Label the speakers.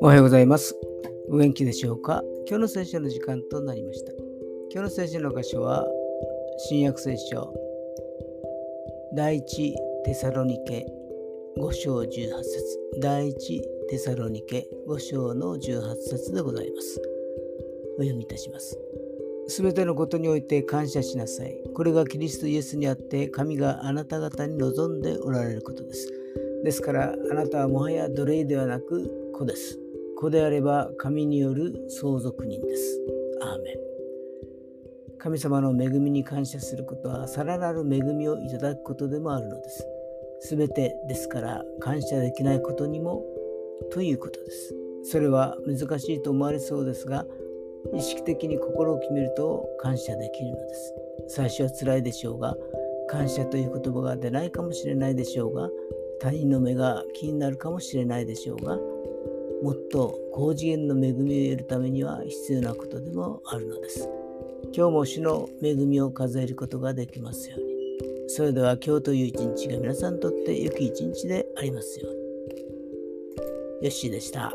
Speaker 1: おはようございます。お元気でしょうか？今日の聖書の時間となりました。今日の聖書の箇所は、新約聖書、第一テサロニケ5章18節第一テサロニケ5章の18節でございます。お読みいたします。すべてのことにおいて感謝しなさい。これがキリストイエスにあって神があなた方に望んでおられることです。ですからあなたはもはや奴隷ではなく子です。子であれば神による相続人です。アーメン。神様の恵みに感謝することはさらなる恵みをいただくことでもあるのです。すべてですから感謝できないことにもということです。それは難しいと思われそうですが、意識的に心を決めると感謝できるのです。最初は辛いでしょうが、感謝という言葉が出ないかもしれないでしょうが、他人の目が気になるかもしれないでしょうが、もっと高次元の恵みを得るためには必要なことでもあるのです。今日も主の恵みを数えることができますように。それでは今日という一日が皆さんにとって良き一日でありますように。よッしーでした。